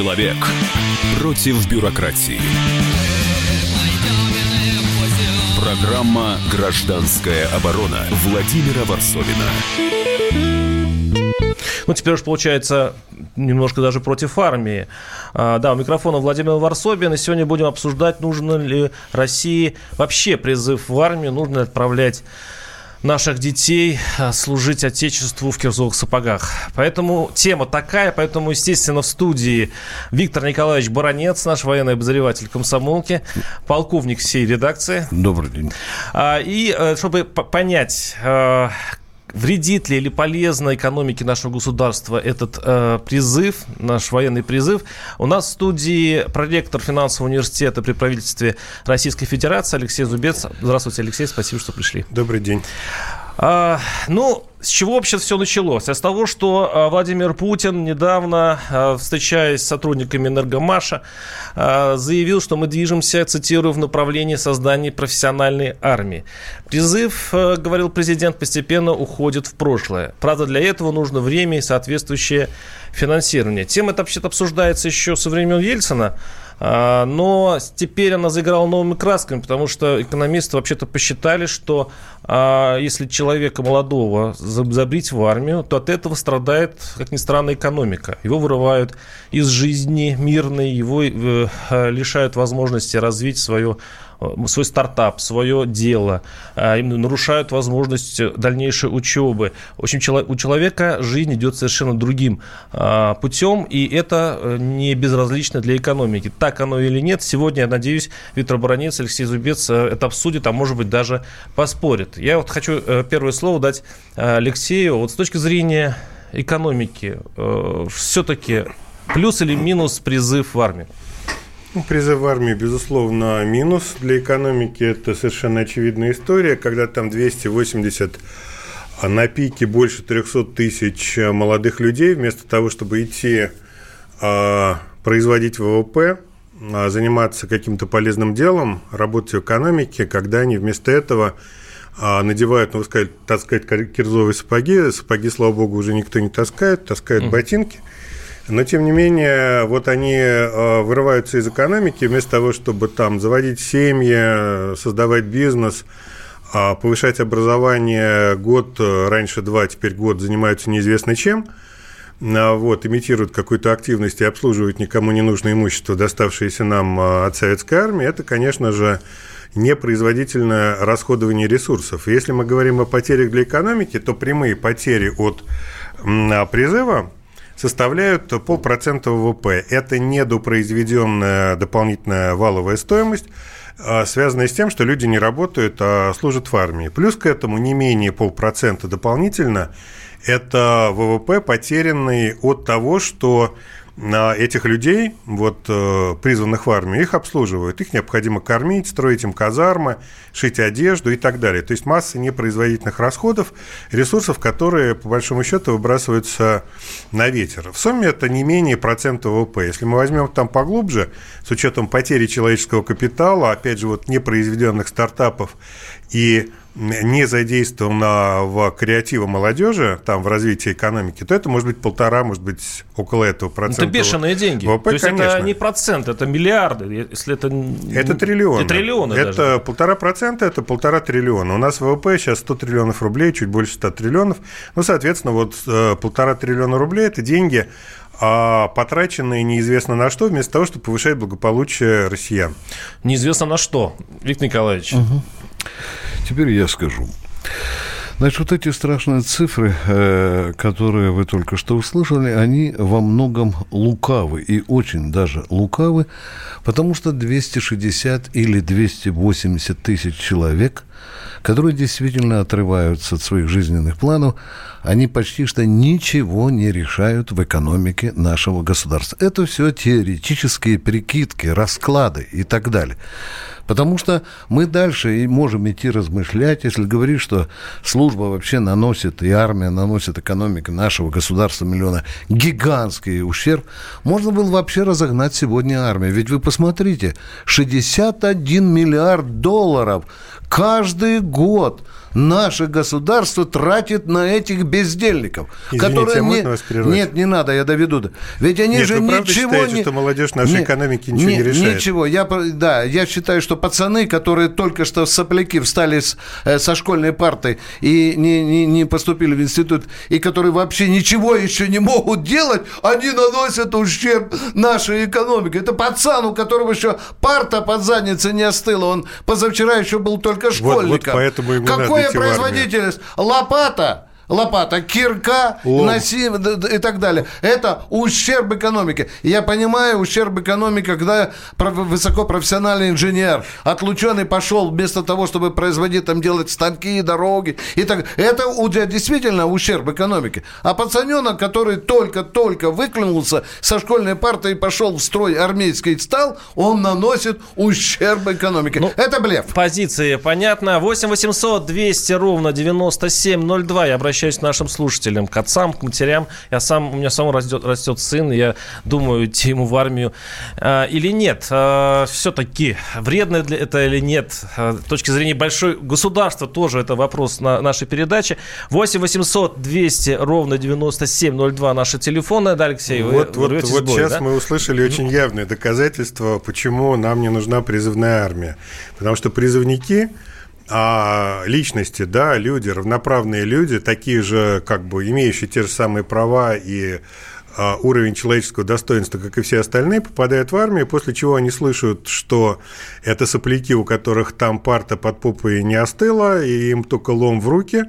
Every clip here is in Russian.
Человек против бюрократии. Программа «Гражданская оборона» Владимира Варсовина. Ну, теперь уж получается немножко даже против армии. А, да, у микрофона Владимир Варсобин. И сегодня будем обсуждать, нужно ли России вообще призыв в армию, нужно ли отправлять наших детей а, служить Отечеству в кирзовых сапогах. Поэтому тема такая, поэтому, естественно, в студии Виктор Николаевич Баранец, наш военный обозреватель комсомолки, полковник всей редакции. Добрый день. А, и э, чтобы понять, э, вредит ли или полезно экономике нашего государства этот э, призыв, наш военный призыв. У нас в студии проректор финансового университета при правительстве Российской Федерации Алексей Зубец. Здравствуйте, Алексей, спасибо, что пришли. Добрый день. А, ну, с чего вообще все началось? А с того, что а, Владимир Путин недавно, встречаясь с сотрудниками Энергомаша, заявил, что мы движемся, цитирую, в направлении создания профессиональной армии. Призыв, говорил президент, постепенно уходит в прошлое. Правда, для этого нужно время и соответствующее финансирование. Тема эта вообще-то обсуждается еще со времен Ельцина. А, но теперь она заиграла новыми красками, потому что экономисты вообще-то посчитали, что а, если человека молодого забрить в армию, то от этого страдает, как ни странно, экономика. Его вырывают из жизни мирной, его э, лишают возможности развить свое свой стартап, свое дело, э, нарушают возможность дальнейшей учебы. В общем, у человека жизнь идет совершенно другим э, путем, и это не безразлично для экономики. Так оно или нет, сегодня, я надеюсь, Виктор Баранец, Алексей Зубец это обсудит, а может быть даже поспорит. Я вот хочу первое слово дать Алексею. Вот с точки зрения экономики, все-таки плюс или минус призыв в армию? Ну, призыв в армию, безусловно, минус для экономики. Это совершенно очевидная история, когда там 280 а на пике больше 300 тысяч молодых людей, вместо того, чтобы идти а, производить ВВП, а, заниматься каким-то полезным делом, работать в экономике, когда они вместо этого а, надевают, ну, вы сказали, таскать кирзовые сапоги, сапоги, слава богу, уже никто не таскает, таскают mm. ботинки – но, тем не менее, вот они э, вырываются из экономики вместо того, чтобы там заводить семьи, создавать бизнес, а повышать образование год, э, раньше два, теперь год, занимаются неизвестно чем, а вот, имитируют какую-то активность и обслуживают никому не нужное имущество, доставшееся нам э, от советской армии, это, конечно же, непроизводительное расходование ресурсов. Если мы говорим о потерях для экономики, то прямые потери от призыва составляют полпроцента ВВП. Это недопроизведенная дополнительная валовая стоимость, а, связанная с тем, что люди не работают, а служат в армии. Плюс к этому не менее полпроцента дополнительно – это ВВП, потерянный от того, что на этих людей, вот, э, призванных в армию, их обслуживают. Их необходимо кормить, строить им казармы, шить одежду и так далее. То есть масса непроизводительных расходов, ресурсов, которые, по большому счету, выбрасываются на ветер. В сумме это не менее процента ВВП. Если мы возьмем там поглубже, с учетом потери человеческого капитала, опять же, вот непроизведенных стартапов и не задействована в креатива молодежи, там, в развитии экономики, то это может быть полтора, может быть, около этого процента. Это бешеные деньги. ВВП, то есть конечно. это не процент, это миллиарды, если это... Это триллионы. Это триллионы Это даже. полтора процента, это полтора триллиона. У нас ВВП сейчас 100 триллионов рублей, чуть больше 100 триллионов. Ну, соответственно, вот э, полтора триллиона рублей – это деньги, а потраченные неизвестно на что, вместо того, чтобы повышать благополучие россиян. Неизвестно на что, Виктор Николаевич. Угу. Теперь я скажу. Значит, вот эти страшные цифры, э, которые вы только что услышали, они во многом лукавы, и очень даже лукавы, потому что 260 или 280 тысяч человек, которые действительно отрываются от своих жизненных планов, они почти что ничего не решают в экономике нашего государства. Это все теоретические прикидки, расклады и так далее. Потому что мы дальше и можем идти размышлять, если говорить, что служба вообще наносит, и армия наносит экономике нашего государства миллиона гигантский ущерб, можно было вообще разогнать сегодня армию. Ведь вы посмотрите, 61 миллиард долларов каждый каждый год наше государство тратит на этих бездельников, Извините, которые а не... вас прервать? Нет, не надо, я доведу. Ведь они Нет, же вы ничего считаете, не... что молодежь нашей Не- экономики ничего не не- решает? Ничего, я, да, я считаю, что пацаны, которые только что сопляки встали с- э, со школьной партой и не, не, не поступили в институт, и которые вообще ничего еще не могут делать, они наносят ущерб нашей экономике. Это пацан, у которого еще парта под задницей не остыла, он позавчера еще был только вот школьником. поэтому ему надо Производительность? Лопата, лопата, кирка, носи и так далее. Это ущерб экономике. Я понимаю ущерб экономике, когда про- высокопрофессиональный инженер, отлученный пошел вместо того, чтобы производить, там, делать станки, дороги и так Это действительно ущерб экономике. А пацаненок, который только-только выклюнулся со школьной парты и пошел в строй армейский стал, он наносит ущерб экономике. Ну, Это блеф. Позиции понятно. 8 800 200 ровно 9702. Я обращаюсь к нашим слушателям, к отцам, к матерям. Я сам, у меня сам растет, растет сын, я думаю, идти ему в армию а, или нет. А, все-таки вредно для это или нет? А, с точки зрения большой государства тоже это вопрос на нашей передаче. 8 800 200 ровно 9702 наши телефоны. Да, Алексей, вы Вот, вот, вот бой, сейчас да? мы услышали очень явное доказательство, почему нам не нужна призывная армия. Потому что призывники а личности, да, люди, равноправные люди, такие же, как бы имеющие те же самые права и а, уровень человеческого достоинства, как и все остальные, попадают в армию, после чего они слышат, что это сопляки, у которых там парта под попой не остыла, и им только лом в руки.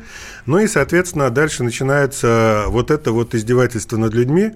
Ну и, соответственно, дальше начинается вот это вот издевательство над людьми,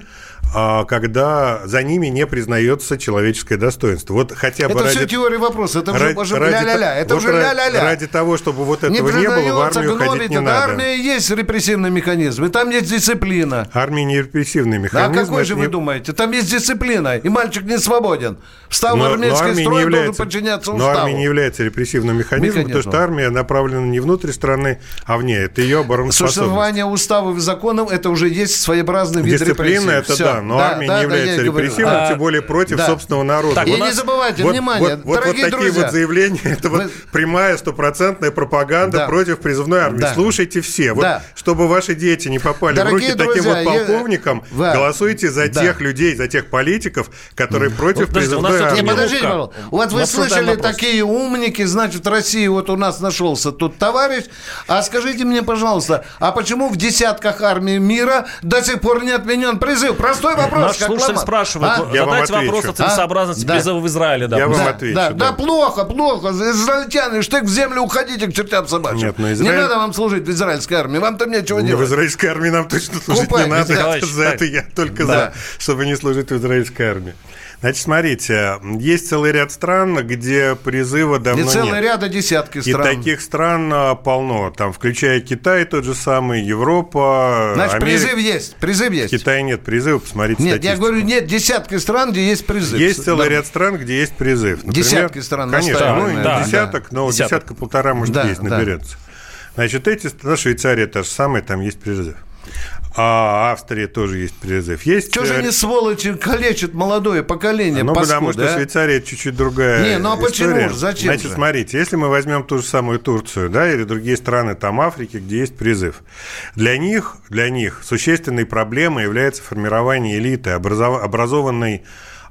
когда за ними не признается человеческое достоинство. Вот хотя бы Это ради... все теория вопроса. Это уже, ради- уже ради ля-ля-ля. Это вот уже ля-ля-ля. Ради того, чтобы вот этого не, было, в армию ходить гнобит. не Это надо. армия есть репрессивный механизм, и там есть дисциплина. Армия не репрессивный А механизм. какой это же не- вы думаете? Там есть дисциплина, и мальчик не свободен. Встал в Но- но армейский не строй, должен является- подчиняться Но уставу. армия не является репрессивным механизмом, потому Механизмом. что армия направлена не внутрь страны, а вне. Это ее обороноспособность. Существование уставов и законов это уже есть своеобразный вид Дисциплина это Всё. да, но армия да, не да, я является говорю. репрессивной, А, тем более против да. собственного народа. Так, И у не нас- забывайте, Вот, внимание, вот, вот, вот дорогие такие друзья. вот заявления, это вот Вы- прямая стопроцентная пропаганда Да. против призывной армии. Да. Слушайте все. Вот, Да. чтобы ваши дети не попали Дорогие в руки таким друзья, вот я- полковникам, Да. голосуйте за Да. тех людей, за тех политиков, которые против подождите, у нас призывной армии. Не, подождите, пожалуйста. Вот вы слышали такие умники, значит, в России вот у нас нашелся тут товарищ. А скажите мне, пожалуйста, а почему в десятках армий мира до сих пор не отменен призыв? Простой вопрос. Наш слушатель спрашивает, А? Я вам задайте вопрос о целесообразности А? Да. призыва в Израиле. Да, Я вам Да, отвечу, да, да. да, плохо, плохо. Израильтяне, штык в землю, уходите к чертям собачьим. Нет, но Не Израиль- надо вам служить в израильской армии, вам там нечего Не в делать. израильской армии нам точно служить Купайтесь, не надо. За это я только за, чтобы не служить в израильской армии. Значит, смотрите, есть целый ряд стран, где призыва давно Не целый нет. ряд, а десятки И стран. таких стран а, полно, там, включая Китай тот же самый, Европа, Значит, Америка. призыв есть, призыв В есть. Китае нет призыва, посмотрите Нет, я статистику. говорю, нет десятки стран, где есть призыв. Есть целый Да. ряд стран, где есть призыв. Например, Десятки стран, Конечно, ну, да, десяток, но Десяток. десятка-полтора, может, Да, есть, да. наберется. Значит, эти страны, Швейцария та же самая, там есть призыв. А Австрия тоже есть призыв. Есть Что же э, они, сволочи, калечат молодое поколение, Ну, потому паскуды, что а? Швейцария чуть-чуть другая Не, ну а почему история. же? Зачем Значит, же? смотрите, если мы возьмем ту же самую Турцию, да, или другие страны там Африки, где есть призыв, для них, для них существенной проблемой является формирование элиты, образов- образованной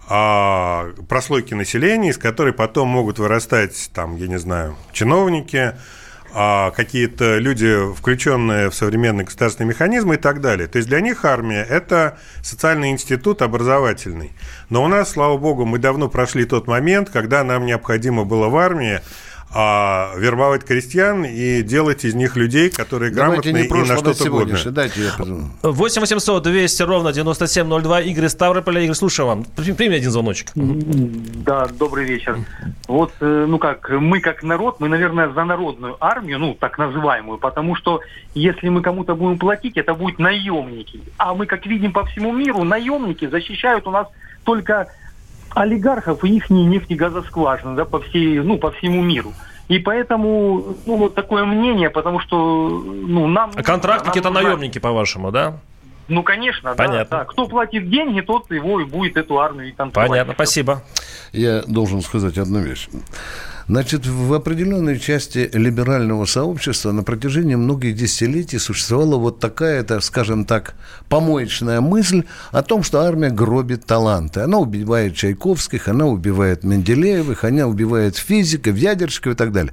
а, прослойки населения, из которой потом могут вырастать, там, я не знаю, чиновники, какие-то люди, включенные в современные государственные механизмы и так далее. То есть для них армия – это социальный институт образовательный. Но у нас, слава богу, мы давно прошли тот момент, когда нам необходимо было в армии а, вербовать крестьян и делать из них людей, которые Давайте грамотные не и на а что-то годны. сегодняшнее. Дайте я подумаю. 8 800 200 ровно 9702. Игорь Ставрополя. Игорь, слушаю вам. Прими прими один звоночек. Да, добрый вечер. Вот, э, ну как, мы как народ, мы, наверное, за народную армию, ну, так называемую, потому что если мы кому-то будем платить, это будут наемники. А мы, как видим по всему миру, наемники защищают у нас только олигархов и их нефтегазоскважины, да, по всей, ну, по всему миру. И поэтому, ну, вот такое мнение, потому что, ну, нам... А контрактники это наемники, по-вашему, да? Ну, конечно, Понятно. да, да. Кто платит деньги, тот его и будет эту армию и контролировать. Понятно, спасибо. Я должен сказать одну вещь. Значит, в определенной части либерального сообщества на протяжении многих десятилетий существовала вот такая, так скажем так, помоечная мысль о том, что армия гробит таланты. Она убивает Чайковских, она убивает Менделеевых, она убивает физиков, ядерщиков и так далее.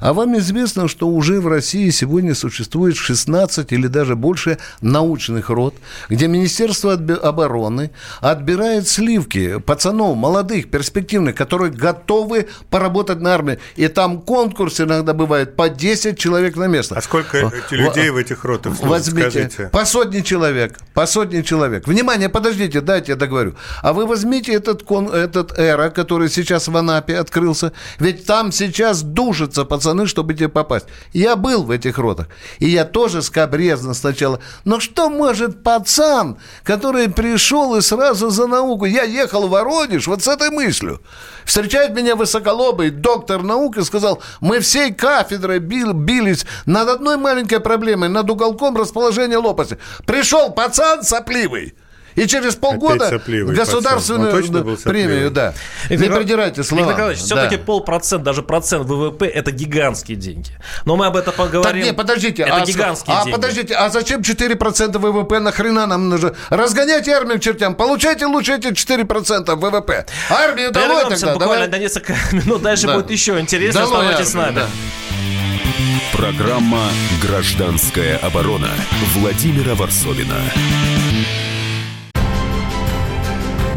А вам известно, что уже в России сегодня существует 16 или даже больше научных род, где Министерство обороны отбирает сливки пацанов, молодых, перспективных, которые готовы поработать на армии. И там конкурс иногда бывает по 10 человек на место. А сколько людей в этих ротах? Возьмите, скажите? по сотни человек, по сотни человек. Внимание, подождите, дайте я договорю. А вы возьмите этот, кон, этот эра, который сейчас в Анапе открылся, ведь там сейчас душатся пацаны, чтобы тебе попасть. Я был в этих ротах, и я тоже скобрезно сначала. Но что может пацан, который пришел и сразу за науку? Я ехал в Воронеж вот с этой мыслью. Встречает меня высоколобый доктор наук и сказал, мы всей кафедрой бил, бились над одной маленькой проблемой, над уголком расположения лопасти. Пришел пацан сопливый, и через полгода государственную премию, да. Виктор, не придирайте слова. Виктор Николаевич, да. все-таки полпроцент, даже процент ВВП – это гигантские деньги. Но мы об этом поговорим. Так, не, подождите. Это а, гигантские а, деньги. А подождите, а зачем 4% ВВП? Нахрена нам нужно? Разгоняйте армию к чертям, получайте лучше эти 4% ВВП. Армию долой тогда. буквально давай. на несколько минут, дальше да. будет еще интереснее. Долой Оставайтесь с нами. Да. Программа «Гражданская оборона» Владимира Варсовина.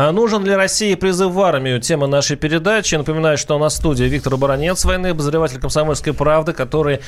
А нужен ли России призыв в армию? Тема нашей передачи. Напоминаю, что у нас в студии Виктор Баранец, военный обозреватель комсомольской правды, который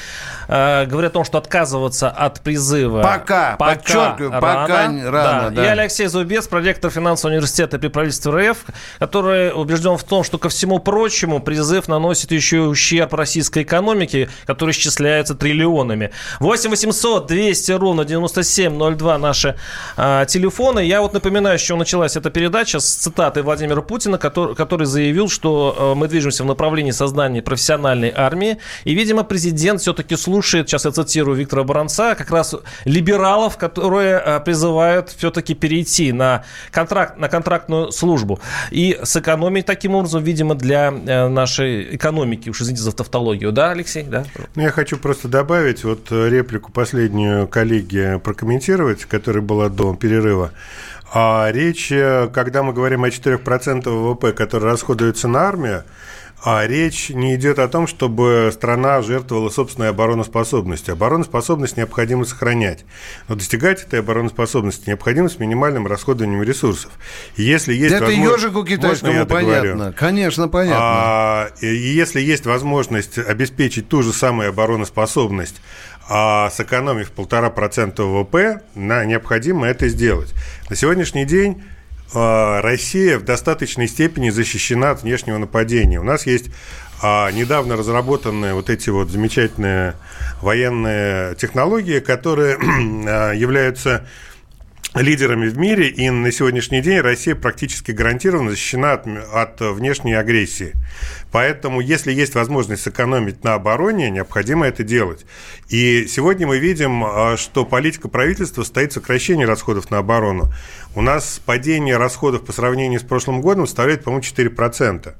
э, говорит о том, что отказываться от призыва... Пока, пока подчеркиваю, рано, пока рано. Да. Да. И Алексей Зубец, проректор финансового университета при правительстве РФ, который убежден в том, что, ко всему прочему, призыв наносит еще и ущерб российской экономике, который исчисляется триллионами. 8 800 200 ровно 9702 наши э, телефоны. Я вот напоминаю, с чего началась эта передача с цитатой Владимира Путина, который, который заявил, что э, мы движемся в направлении создания профессиональной армии. И, видимо, президент все-таки слушает, сейчас я цитирую Виктора Баранца, как раз либералов, которые э, призывают все-таки перейти на, контракт, на контрактную службу. И сэкономить таким образом, видимо, для э, нашей экономики, уж извините за тавтологию. Да, Алексей? Да? Ну, я хочу просто добавить вот реплику последнюю коллеги прокомментировать, которая была до перерыва. А речь, когда мы говорим о 4% ВВП, которые расходуются на армию, а речь не идет о том, чтобы страна жертвовала собственной обороноспособностью. Обороноспособность необходимо сохранять. Но достигать этой обороноспособности необходимо с минимальным расходованием ресурсов. И если есть Это возможность... ежику китайскому понятно. Конечно, понятно. А, и если есть возможность обеспечить ту же самую обороноспособность, а сэкономив полтора процента ВВП, на, необходимо это сделать. На сегодняшний день а, Россия в достаточной степени защищена от внешнего нападения. У нас есть а, недавно разработанные вот эти вот замечательные военные технологии, которые а, являются лидерами в мире, и на сегодняшний день Россия практически гарантированно защищена от, от внешней агрессии. Поэтому, если есть возможность сэкономить на обороне, необходимо это делать. И сегодня мы видим, а, что политика правительства стоит сокращение расходов на оборону. У нас падение расходов по сравнению с прошлым годом составляет, по-моему, 4%.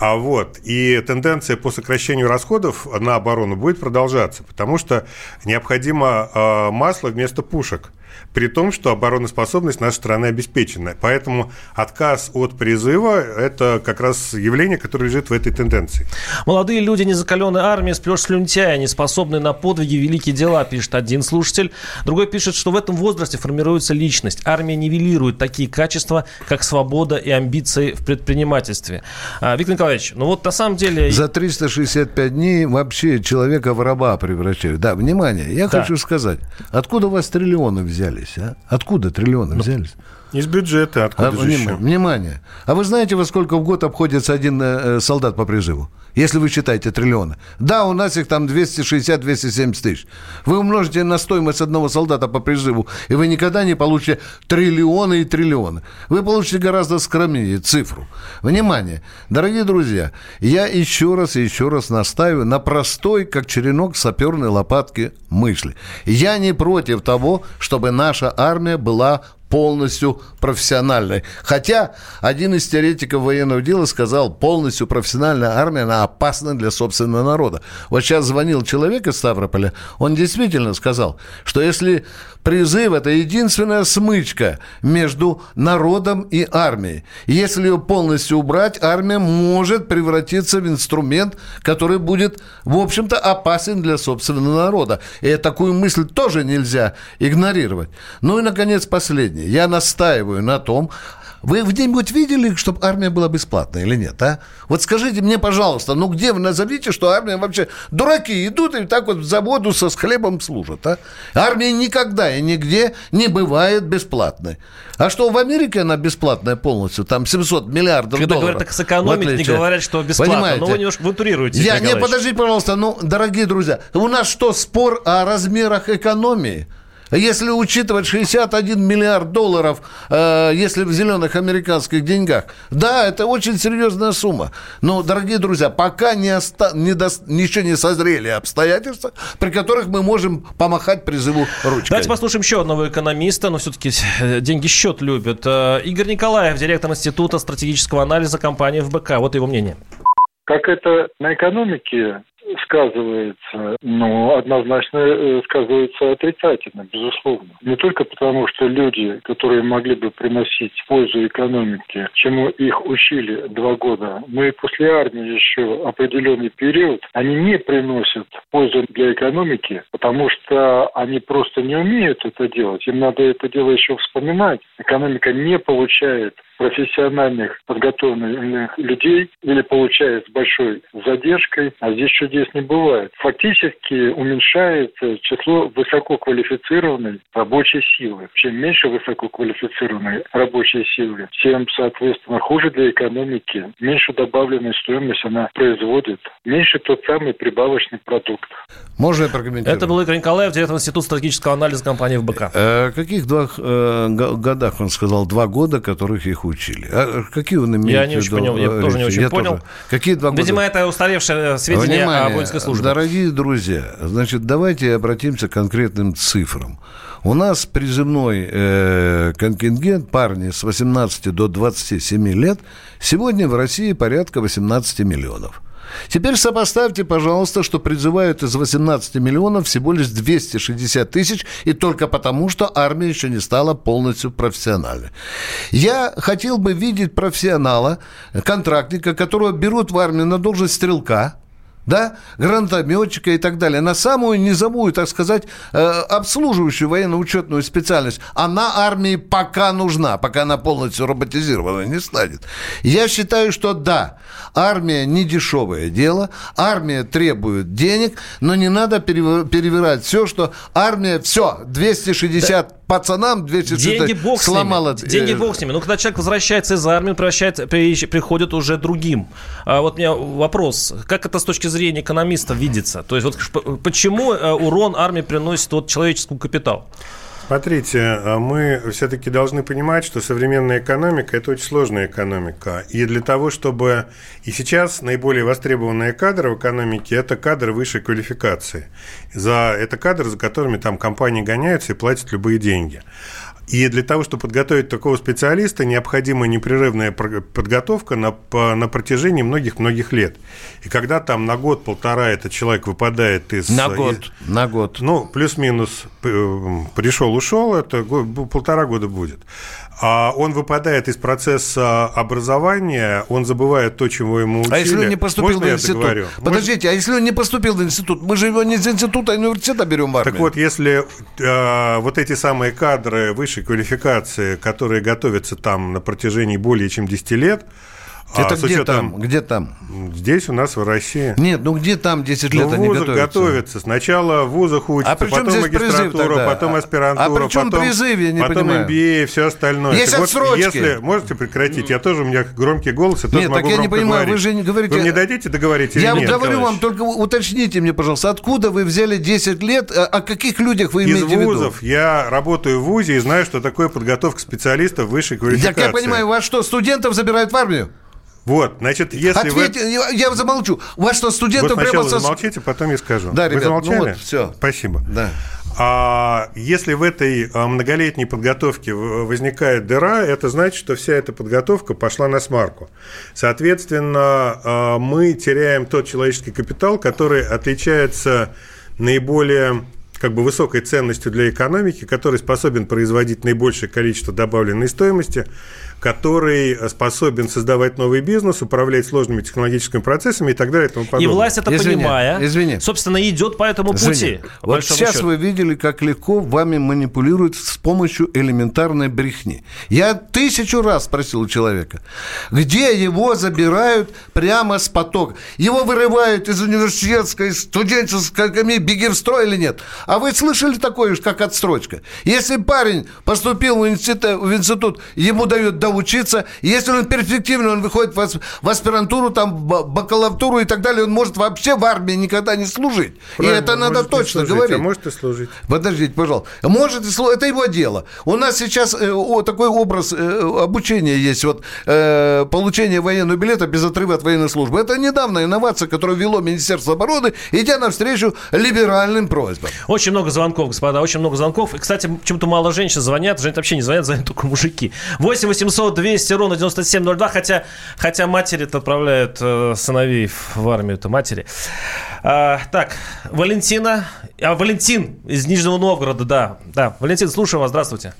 А вот, и тенденция по сокращению расходов на оборону будет продолжаться, потому что необходимо э, масло вместо пушек при том, что обороноспособность нашей страны обеспечена. Поэтому отказ от призыва – это как раз явление, которое лежит в этой тенденции. Молодые люди, незакаленной армии, сплошь слюнтяи, не способны на подвиги, великие дела, пишет один слушатель. Другой пишет, что в этом возрасте формируется личность. Армия нивелирует такие качества, как свобода и амбиции в предпринимательстве. А, Виктор Николаевич, ну вот на самом деле... За 365 дней вообще человека в раба превращают. Да, внимание, я да. хочу сказать, откуда у вас триллионы взялись? Взялись, а? Откуда триллионы ну, взялись? Из бюджета, откуда а, же внимание, еще? Внимание. А вы знаете, во сколько в год обходится один э, солдат по призыву? Если вы считаете триллионы. Да, у нас их там 260-270 тысяч. Вы умножите на стоимость одного солдата по призыву, и вы никогда не получите триллионы и триллионы. Вы получите гораздо скромнее цифру. Внимание, дорогие друзья, я еще раз и еще раз настаиваю на простой, как черенок саперной лопатки мысли. Я не против того, чтобы наша армия была полностью профессиональной. Хотя один из теоретиков военного дела сказал, полностью профессиональная армия, она опасна для собственного народа. Вот сейчас звонил человек из Ставрополя, он действительно сказал, что если Призыв – это единственная смычка между народом и армией. Если ее полностью убрать, армия может превратиться в инструмент, который будет, в общем-то, опасен для собственного народа. И такую мысль тоже нельзя игнорировать. Ну и, наконец, последнее. Я настаиваю на том, вы где-нибудь видели, чтобы армия была бесплатная или нет, а? Вот скажите мне, пожалуйста, ну где вы назовите, что армия вообще... Дураки идут и так вот в заводу со с хлебом служат, а? Армия никогда и нигде не бывает бесплатной. А что, в Америке она бесплатная полностью? Там 700 миллиардов Когда долларов. Когда говорят, так сэкономить, не говорят, что бесплатно. Понимаете? Но вы немножко вантурируете. Я, не, подождите, пожалуйста, ну, дорогие друзья, у нас что, спор о размерах экономии? Если учитывать 61 миллиард долларов, э, если в зеленых американских деньгах, да, это очень серьезная сумма. Но, дорогие друзья, пока не оста... не до... еще не созрели обстоятельства, при которых мы можем помахать призыву ручкой. Давайте послушаем еще одного экономиста, но все-таки э, деньги счет любят. Э, Игорь Николаев, директор Института стратегического анализа компании ФБК. Вот его мнение. Как это на экономике сказывается, ну, однозначно э, сказывается отрицательно, безусловно. Не только потому, что люди, которые могли бы приносить пользу экономике, чему их учили два года, но и после армии еще определенный период, они не приносят пользу для экономики, потому что они просто не умеют это делать. Им надо это дело еще вспоминать. Экономика не получает профессиональных подготовленных людей или получает с большой задержкой, а здесь чудес не бывает. Фактически уменьшается число высококвалифицированной рабочей силы. Чем меньше высококвалифицированной рабочей силы, тем, соответственно, хуже для экономики, меньше добавленной стоимости она производит, меньше тот самый прибавочный продукт. Можно я прокомментирую? Это был Игорь Николаев, директор Института стратегического анализа компании ФБК. Э, каких два э, годах, он сказал, два года, которых их учили. А какие он имеет Я не очень понял, я тоже не очень я понял. Тоже. Какие два года? Видимо, это устаревшее сведения Внимание, о воинской службе. Дорогие друзья, значит, давайте обратимся к конкретным цифрам. У нас призывной э, контингент парни с 18 до 27 лет сегодня в России порядка 18 миллионов. Теперь сопоставьте, пожалуйста, что призывают из 18 миллионов всего лишь 260 тысяч, и только потому, что армия еще не стала полностью профессиональной. Я хотел бы видеть профессионала, контрактника, которого берут в армию на должность стрелка, да, гранатометчика и так далее, на самую низовую, так сказать, э, обслуживающую военно-учетную специальность, она армии пока нужна, пока она полностью роботизирована не станет. Я считаю, что да, армия не дешевое дело, армия требует денег, но не надо перевирать все, что армия, все, 260 да пацанам 260 деньги бог. С ними. Деньги бог с ними. Но когда человек возвращается из армии, превращается, приходит уже другим. А вот у меня вопрос. Как это с точки зрения экономиста видится? То есть вот почему э, урон армии приносит вот человеческому капиталу? Смотрите, а мы все-таки должны понимать, что современная экономика – это очень сложная экономика. И для того, чтобы… И сейчас наиболее востребованные кадры в экономике – это кадры высшей квалификации. За, это кадры, за которыми там компании гоняются и платят любые деньги. И для того, чтобы подготовить такого специалиста, необходима непрерывная подготовка на, на протяжении многих-многих лет. И когда там на год-полтора этот человек выпадает из... На год, из, на год. Ну, плюс-минус пришел-ушел, это полтора года будет он выпадает из процесса образования, он забывает то, чему ему учили. А если он не поступил Можно в институт? Договорю? Подождите, а если он не поступил в институт? Мы же его не из института, а университета берем в армию. Так вот, если э, вот эти самые кадры высшей квалификации, которые готовятся там на протяжении более чем 10 лет, А Это где учетом... там? Где там? Здесь у нас в России. Нет, ну где там 10 лет ну, они готовятся? готовятся. Сначала в вузах учатся, а потом магистратура, потом аспирантура, а при чем потом, призыв, я не потом понимаю. MBA и все остальное. Есть так отсрочки. Вот, если можете прекратить, я тоже, у меня громкий голос, я тоже Нет, могу так я не понимаю, говорить. вы же не говорите... Вы мне дадите договорить Я нет? говорю вам, только уточните мне, пожалуйста, откуда вы взяли 10 лет, о, о каких людях вы Из имеете в виду? вузов. Я работаю в ВУЗе и знаю, что такое подготовка специалистов высшей квалификации. Так я понимаю, вас что, студентов забирают в армию? Вот, значит, если Ответьте, вы... я, замолчу. У вас что, студентов вот прямо... Со... замолчите, потом я скажу. Да, ребят, вы замолчали? ну вот, все. Спасибо. Да. А если в этой а, многолетней подготовке возникает дыра, это значит, что вся эта подготовка пошла на смарку. Соответственно, а, мы теряем тот человеческий капитал, который отличается наиболее как бы высокой ценностью для экономики, который способен производить наибольшее количество добавленной стоимости, который способен создавать новый бизнес, управлять сложными технологическими процессами и так далее и тому подобное. И власть это извини, понимая, извини. собственно, идет по этому извини. пути. Вот сейчас счету. вы видели, как легко вами манипулируют с помощью элементарной брехни. Я тысячу раз спросил у человека, где его забирают прямо с потока. Его вырывают из университетской, студенческой скамьи, беги в строй или нет. А вы слышали такое, как отстрочка? Если парень поступил в институт, в институт ему дают доучиться. Если он перспективный, он выходит в аспирантуру, там, бакалавру и так далее, он может вообще в армии никогда не служить. Правильно, и это надо точно служить, говорить. А может и служить. Подождите, пожалуйста. Может и служить. Это его дело. У нас сейчас э, о, такой образ э, обучения есть. Вот э, получение военного билета без отрыва от военной службы. Это недавно инновация, которую ввело Министерство обороны, идя навстречу либеральным просьбам. Очень много звонков, господа, очень много звонков. И, кстати, почему-то мало женщин звонят. Женщин вообще не звонят, звонят только мужики. 8 800 800 200 ровно 9702, хотя, хотя матери-то отправляют э, сыновей в армию-то матери. А, так, Валентина, а, Валентин из Нижнего Новгорода, да, да. Валентин, слушаю вас, здравствуйте.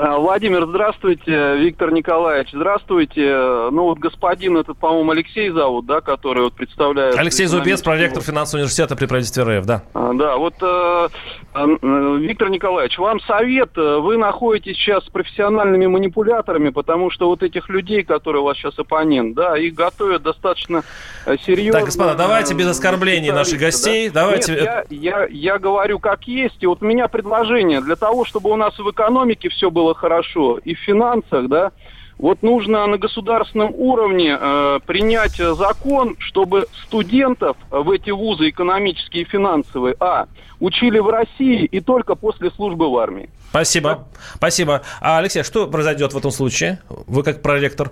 Владимир, здравствуйте. Виктор Николаевич, здравствуйте. Ну вот господин этот, по-моему, Алексей зовут, да, который вот представляет... Алексей Зубец, проректор финансового университета при правительстве РФ, да. А, да, вот, э, э, Виктор Николаевич, вам совет. Вы находитесь сейчас с профессиональными манипуляторами, потому что вот этих людей, которые у вас сейчас оппонент, да, их готовят достаточно э, серьезно. Так, господа, давайте без оскорблений наших гостей. Да? Давайте... Нет, я, я, я говорю как есть. И вот у меня предложение для того, чтобы у нас в экономике все было было хорошо, и в финансах, да, вот нужно на государственном уровне э, принять закон, чтобы студентов в эти вузы экономические и финансовые, а, учили в России и только после службы в армии. Спасибо, спасибо. А, Алексей, что произойдет в этом случае? Вы как проректор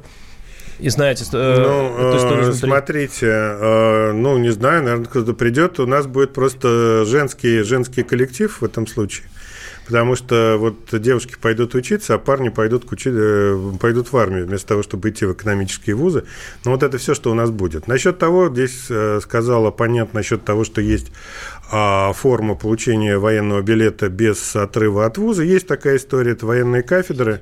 и знаете э, ну, эту историю Смотрите, э, ну, не знаю, наверное, кто-то придет, у нас будет просто женский, женский коллектив в этом случае. Потому что вот девушки пойдут учиться, а парни пойдут, к учи... Э, пойдут в армию вместо того, чтобы идти в экономические вузы. Но вот это все, что у нас будет. Насчет того, здесь э, сказал оппонент насчет того, что есть а, форма получения военного билета без отрыва от вуза. Есть такая история, это военные кафедры.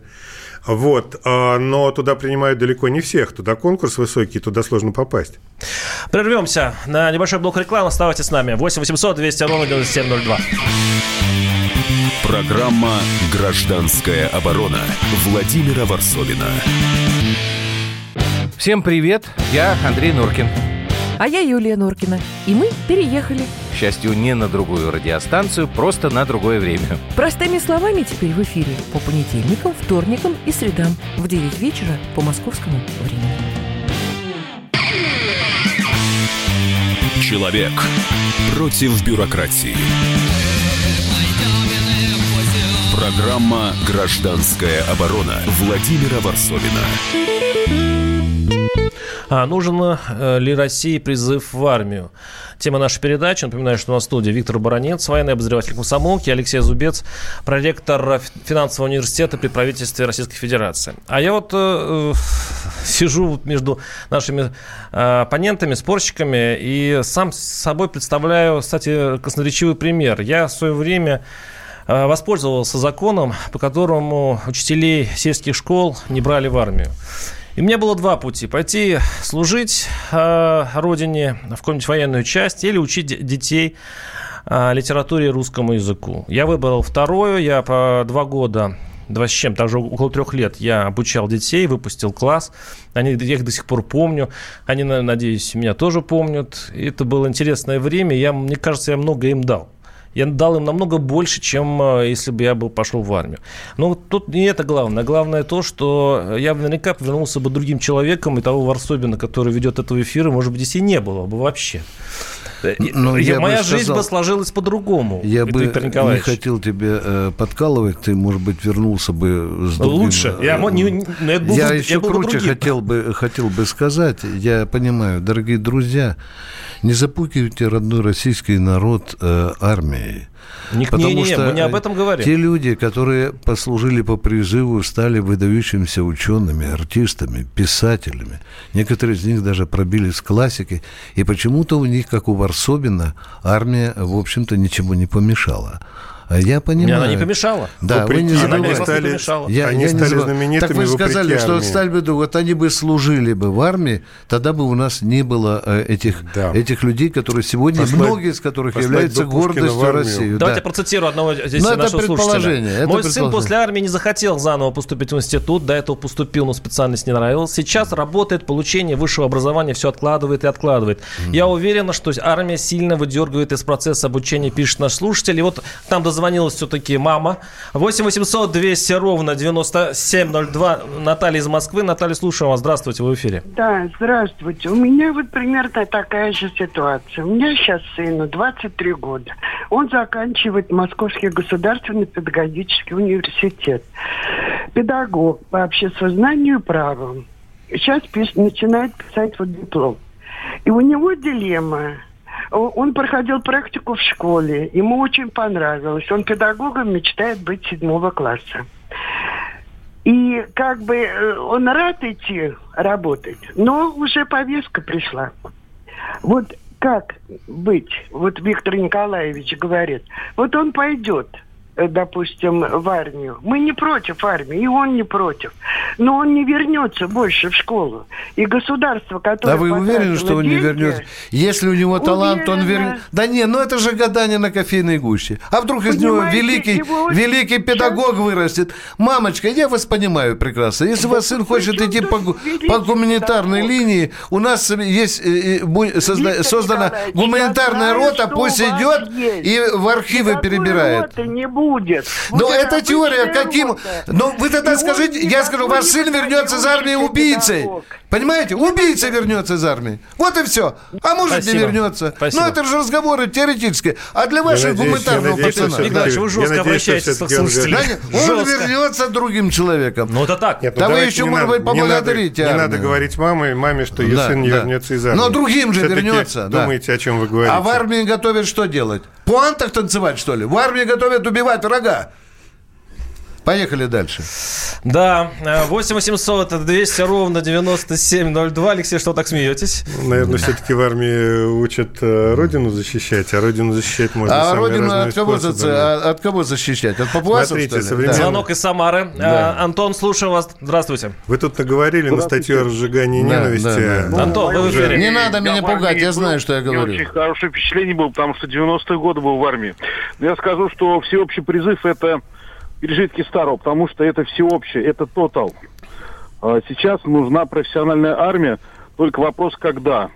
Вот, а, но туда принимают далеко не всех. Туда конкурс высокий, туда сложно попасть. Прервемся на небольшой блок рекламы. Оставайтесь с нами. 8 800 200 ровно 9702. Программа «Гражданская оборона» Владимира Варсовина. Всем привет, я Андрей Нуркин. А я Юлия Нуркина. И мы переехали. К счастью, не на другую радиостанцию, просто на другое время. Простыми словами теперь в эфире по понедельникам, вторникам и средам в 9 вечера по московскому времени. Человек против бюрократии. Программа «Гражданская оборона» Владимира Варсовина. А нужен э, ли России призыв в армию? Тема нашей передачи. Напоминаю, что у нас в студии Виктор Баранец, военный обозреватель комсомолки, Алексей Зубец, проректор финансового университета при правительстве Российской Федерации. А я вот э, сижу между нашими э, оппонентами, спорщиками, и сам с собой представляю, кстати, красноречивый пример. Я в свое время Э, воспользовался законом, по которому учителей сельских школ не брали в армию. И у меня было два пути. Пойти служить э, родине в какую-нибудь военную часть или учить детей э, литературе и русскому языку. Я выбрал второе. Я по два года два с чем, даже около трех лет я обучал детей, выпустил класс. Они, я их до сих пор помню. Они, надеюсь, меня тоже помнят. Это было интересное время. Я, мне кажется, я много им дал я дал им намного больше, чем э, если бы я был пошел в армию. Но тут не это главное. Главное то, что я наверняка повернулся бы другим человеком, и того Варсобина, который ведет этого эфира, может быть, здесь и не было бы вообще. Но ну, я моя бы жизнь сказал, бы сложилась по-другому. Я бы не хотел тебе э, подкалывать, ты, может быть, вернулся бы с другим. Лучше. Я, не, не, я, буду, я еще я круче хотел бы, хотел бы сказать. Я понимаю, дорогие друзья, не запугивайте родной российский народ э, армией. Не, Потому не, не, что мы не об этом говорим. Те люди, которые послужили по призыву, стали выдающимися учеными, артистами, писателями. Некоторые из них даже пробились классикой. И почему-то у них, как у Варсобина, армия, в общем-то, ничего не помешала. А я понимаю. Она не помешала. Да, вы не забывайте. Они стали, я, они я стали не знаменитыми Так вы сказали, что стали бы, вот они бы служили бы в армии, тогда бы у нас не было э, этих, да. этих людей, которые сегодня, послать, многие из которых являются гордостью России. Давайте да. процитирую одного здесь Но нашего это слушателя. Это Мой сын после армии не захотел заново поступить в институт, до этого поступил, но специальность не нравилась. Сейчас работает, получение высшего образования все откладывает и откладывает. Mm. Я уверен, что армия сильно выдергивает из процесса обучения, пишет наш слушатель. И вот там до дозвонилась все-таки мама. 8 800 200 ровно 9702. Наталья из Москвы. Наталья, слушаю вас. Здравствуйте, в эфире. Да, здравствуйте. У меня вот примерно такая же ситуация. У меня сейчас сыну 23 года. Он заканчивает Московский государственный педагогический университет. Педагог по обществознанию и праву. Сейчас пиш, начинает писать вот диплом. И у него дилемма он проходил практику в школе. Ему очень понравилось. Он педагогом мечтает быть седьмого класса. И как бы э, он рад идти работать, но уже повестка пришла. Вот как быть? Вот Виктор Николаевич говорит. Вот он пойдет – допустим, в армию. Мы не против армии, и он не против. Но он не вернется больше в школу. И государство, которое... А вы уверены, что он деньги, не вернется? Если у него талант, он вернется... Да не, ну это же гадание на кофейной гуще. А вдруг из него великий, его... великий педагог Сейчас... вырастет? Мамочка, я вас понимаю прекрасно. Если да ваш сын хочет идти по, по гуманитарной педагог. линии, у нас есть э, э, созда... создана гуманитарная рота, пусть идет есть. и в архивы перебирает. не будет будет. Но это теория каким... Но вы тогда и скажите, я скажу, ваш сын вернется из армии убийцей. Понимаете? Убийца вернется из армии. Вот и все. А может Спасибо. не вернется. Спасибо. Но это же разговоры теоретические. А для вашего гуманитарного пацана... Николаевич, вы жестко обращаетесь к слушателям. Он вернется другим человеком. Ну это так. да вы еще, может быть, поблагодарите Не надо говорить маме, маме, что ее сын не вернется из армии. Но другим же вернется. Думаете, о чем вы говорите. А в армии готовят что делать? Пуантах танцевать, что ли? В армии готовят убивать врага. Поехали дальше. Да, 8 800 200 ровно 9702. Алексей, что так смеетесь? Наверное, все-таки в армии учат э, родину защищать, а родину защищать можно А родину от кого, за, от кого защищать? От папуасов, Смотрите, современный... Звонок из Самары. Да. А, Антон, слушаю вас. Здравствуйте. Вы тут наговорили на статью о разжигании да, ненависти. Да, да. Антон, вы в эфире. Не надо меня пугать, я знаю, что я говорю. Очень хорошее впечатление было, потому что 90-е годы был в армии. Я скажу, что всеобщий призыв – это пережитки старого, потому что это всеобщее, это тотал. А сейчас нужна профессиональная армия, только вопрос когда.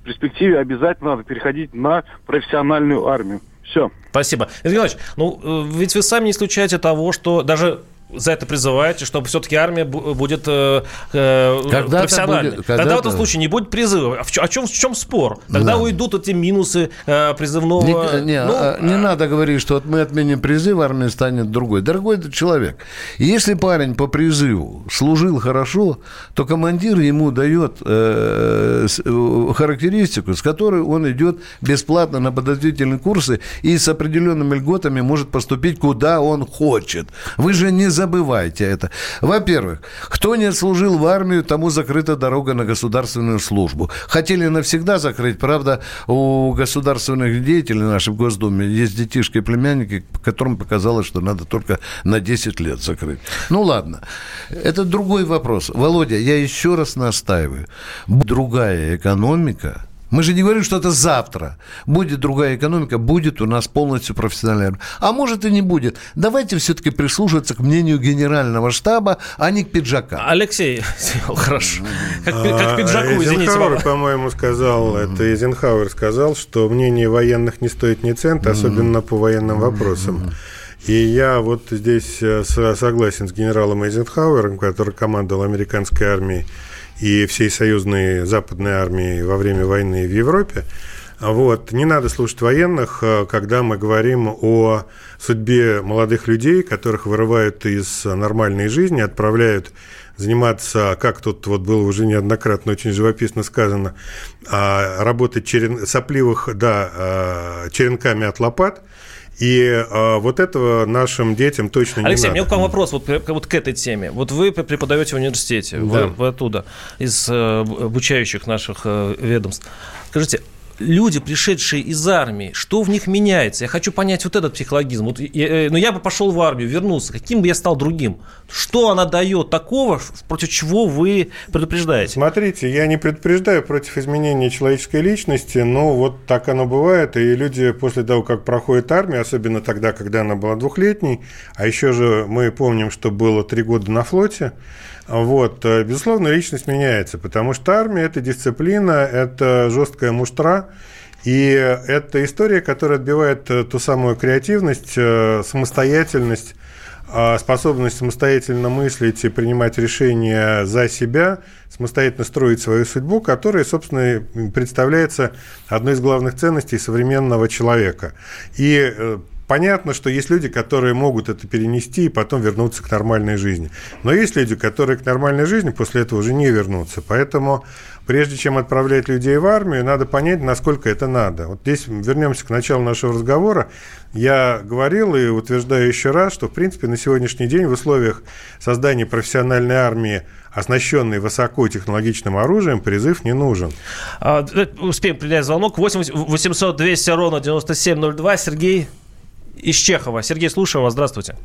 В перспективе обязательно надо переходить на профессиональную армию. Все. Спасибо. Игорь ну, э, ведь вы сами не исключаете того, что даже за это призываете, чтобы все-таки армия будет э, э профессиональной. Будет, когда Тогда в этом случае не будет призыва. А в, о чем, в чем спор? Тогда да. уйдут эти минусы э, призывного... Не, не, ну, а, не а... надо говорить, что вот мы отменим призыв, армия станет другой. Дорогой человек, если парень по призыву служил хорошо, то командир ему дает э, э, характеристику, с которой он идет бесплатно на подготовительные курсы и с определенными льготами может поступить куда он хочет. Вы же не за забывайте это. Во-первых, кто не служил в армию, тому закрыта дорога на государственную службу. Хотели навсегда закрыть, правда, у государственных деятелей нашей в Госдуме есть детишки и племянники, которым показалось, что надо только на 10 лет закрыть. Ну ладно, это другой вопрос. Володя, я еще раз настаиваю. Другая экономика – Мы же не говорим, что это завтра. Будет другая экономика, будет у нас полностью профессиональная армия. А может и не будет. Давайте все-таки прислушиваться к мнению генерального штаба, а не к пиджакам. Алексей, хорошо. Как, как пиджаку, извините. Эйзенхауэр, по-моему, сказал, это Эйзенхауэр сказал, что мнение военных не стоит ни цента, особенно по военным вопросам. И я вот здесь э, согласен с генералом Эйзенхауэром, который командовал американской армией и всей союзной западной армией во время войны в Европе. Вот. Не надо слушать военных, э, когда мы говорим о судьбе молодых людей, которых вырывают из нормальной жизни, отправляют заниматься, как тут вот было уже неоднократно очень живописно сказано, а, работать черен, сопливых, да, а, черенками от лопат – и э, вот этого нашим детям точно Алексей, не надо. у меня к вам вопрос вот, вот к этой теме. Вот вы преподаете в университете, да. вы, вы оттуда, из э, обучающих наших э, ведомств. Скажите, люди, пришедшие из армии, что в них меняется? Я хочу понять вот этот психологизм. Вот, я, э, ну, я бы пошел в армию, вернулся, каким бы я стал другим? Что она дает такого, против чего вы предупреждаете? Смотрите, я не предупреждаю против изменения человеческой личности, но вот так оно бывает, и люди после того, как проходит армия, особенно тогда, когда она была двухлетней, а еще же мы помним, что было три года на флоте, вот, э, безусловно, личность меняется, потому что армия – это дисциплина, это жесткая муштра, и это история, которая отбивает э, ту самую креативность, э, самостоятельность, способность самостоятельно мыслить и принимать решения за себя, самостоятельно строить свою судьбу, которая, собственно, представляется одной из главных ценностей современного человека. И Понятно, что есть люди, которые могут это перенести и потом вернуться к нормальной жизни. Но есть люди, которые к нормальной жизни после этого уже не вернутся. Поэтому прежде чем отправлять людей в армию, надо понять, насколько это надо. Вот здесь вернемся к началу нашего разговора. Я говорил и утверждаю еще раз, что, в принципе, на сегодняшний день в условиях создания профессиональной армии, оснащенной высокотехнологичным оружием, призыв не нужен. А, э, успеем принять звонок. 8 800 200 ровно 9702. Сергей из Чехова. Сергей, слушаю вас. Здравствуйте.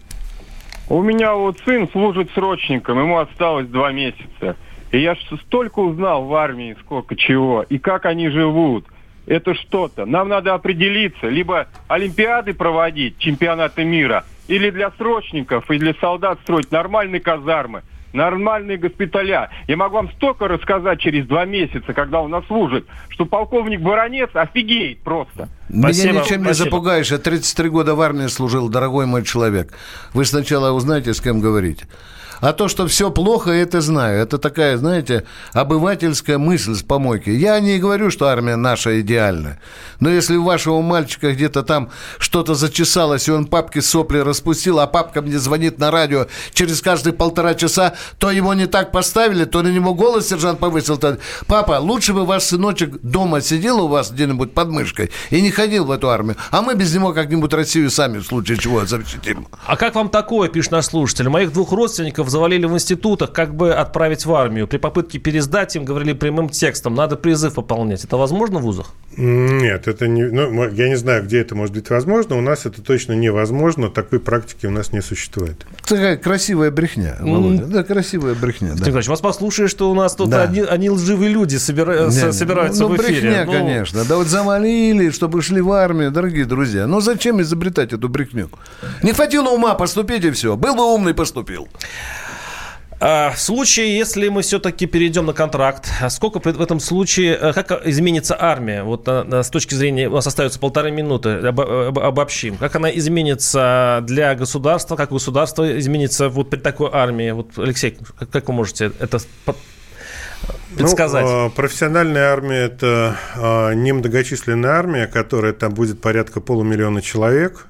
У меня вот сын служит срочником, ему осталось два месяца. И я столько узнал в армии, сколько чего, и как они живут. Это что-то. Нам надо определиться, либо Олимпиады проводить, чемпионаты мира, или для срочников, и для солдат строить нормальные казармы – нормальные госпиталя. Я могу вам столько рассказать через два месяца, когда он нас служит, что полковник Баранец офигеет просто. Меня спасибо, ничем спасибо. не запугаешь. Я 33 года в армии служил, дорогой мой человек. Вы сначала узнаете, с кем говорите. А то, что все плохо, это знаю. Это такая, знаете, обывательская мысль с помойки. Я не говорю, что армия наша идеальная. Но если у вашего мальчика где-то там что-то зачесалось, и он папки сопли распустил, а папка мне звонит на радио через каждые полтора часа, то его не так поставили, то на него голос сержант повысил. Папа, лучше бы ваш сыночек дома сидел у вас где-нибудь под мышкой и не ходил в эту армию. А мы без него как-нибудь Россию сами в случае чего защитим. А как вам такое, пишет наш слушатель? Моих двух родственников студентов завалили в институтах, как бы отправить в армию. При попытке пересдать им говорили прямым текстом, надо призыв выполнять. Это возможно в вузах? Нет, это не... Ну, я не знаю, где это может быть возможно. У нас это точно невозможно. Такой практики у нас не существует. Такая красивая брехня, Володя. Mm. Да, красивая брехня. Да. Николаевич, вас послушаешь, что у нас тут да. одни, одни лживые люди собира... не, собираются ну, в эфире. брехня, ну... конечно. Да вот завалили, чтобы шли в армию, дорогие друзья. Ну зачем изобретать эту брехню? Не хватило ума поступить и все. Был бы умный, поступил. А, в случае, если мы все-таки перейдем на контракт, а сколько в этом случае, э, как изменится армия? Вот с точки зрения, у нас остается полторы минуты, об, об, обобщим. Как она изменится для государства, как государство изменится вот при такой армии? Вот, Алексей, как вы можете это предсказать? Ну, профессиональная армия – это немногочисленная армия, которая там будет порядка полумиллиона человек,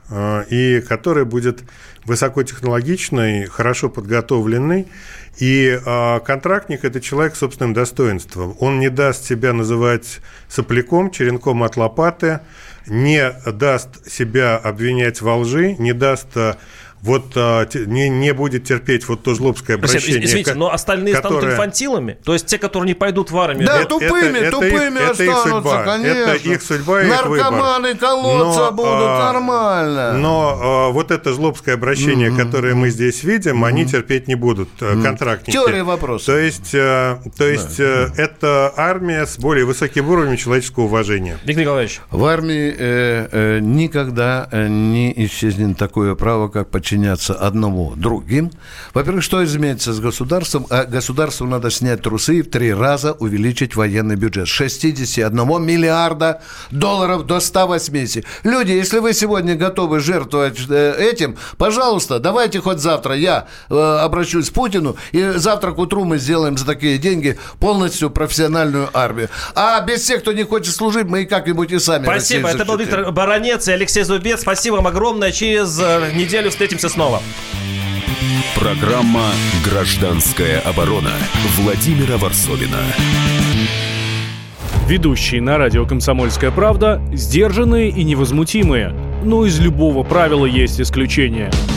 и которая будет высокотехнологичный, хорошо подготовленный, и э, контрактник – это человек с собственным достоинством. Он не даст себя называть сопляком, черенком от лопаты, не даст себя обвинять во лжи, не даст вот а, не, не будет терпеть вот то жлобское обращение. Извините, но остальные которое... станут инфантилами? То есть те, которые не пойдут в армию? Да, это, тупыми, это, тупыми это их, останутся, это их конечно. Это их судьба, Наркоманы их колодца но, будут а, нормально. Но а, вот это жлобское обращение, mm-hmm. которое мы здесь видим, mm-hmm. они терпеть не будут, mm-hmm. контрактники. Теория вопроса. То есть, а, то есть да. это армия с более высоким уровнем человеческого уважения. Виктор Николаевич. В армии э, э, никогда э, не исчезнет такое право, как подчиняться одному другим. Во-первых, что изменится с государством? А государству надо снять трусы и в три раза увеличить военный бюджет. С 61 миллиарда долларов до 180. Люди, если вы сегодня готовы жертвовать э, этим, пожалуйста, давайте хоть завтра я э, обращусь к Путину, и завтра к утру мы сделаем за такие деньги полностью профессиональную армию. А без тех, кто не хочет служить, мы как-нибудь и сами Спасибо. Это был Виктор Баранец и Алексей Зубец. Спасибо вам огромное. Через э, неделю встретимся снова. Программа «Гражданская оборона» Владимира Варсовина. Ведущие на радио «Комсомольская правда» сдержанные и невозмутимые. Но из любого правила есть исключение –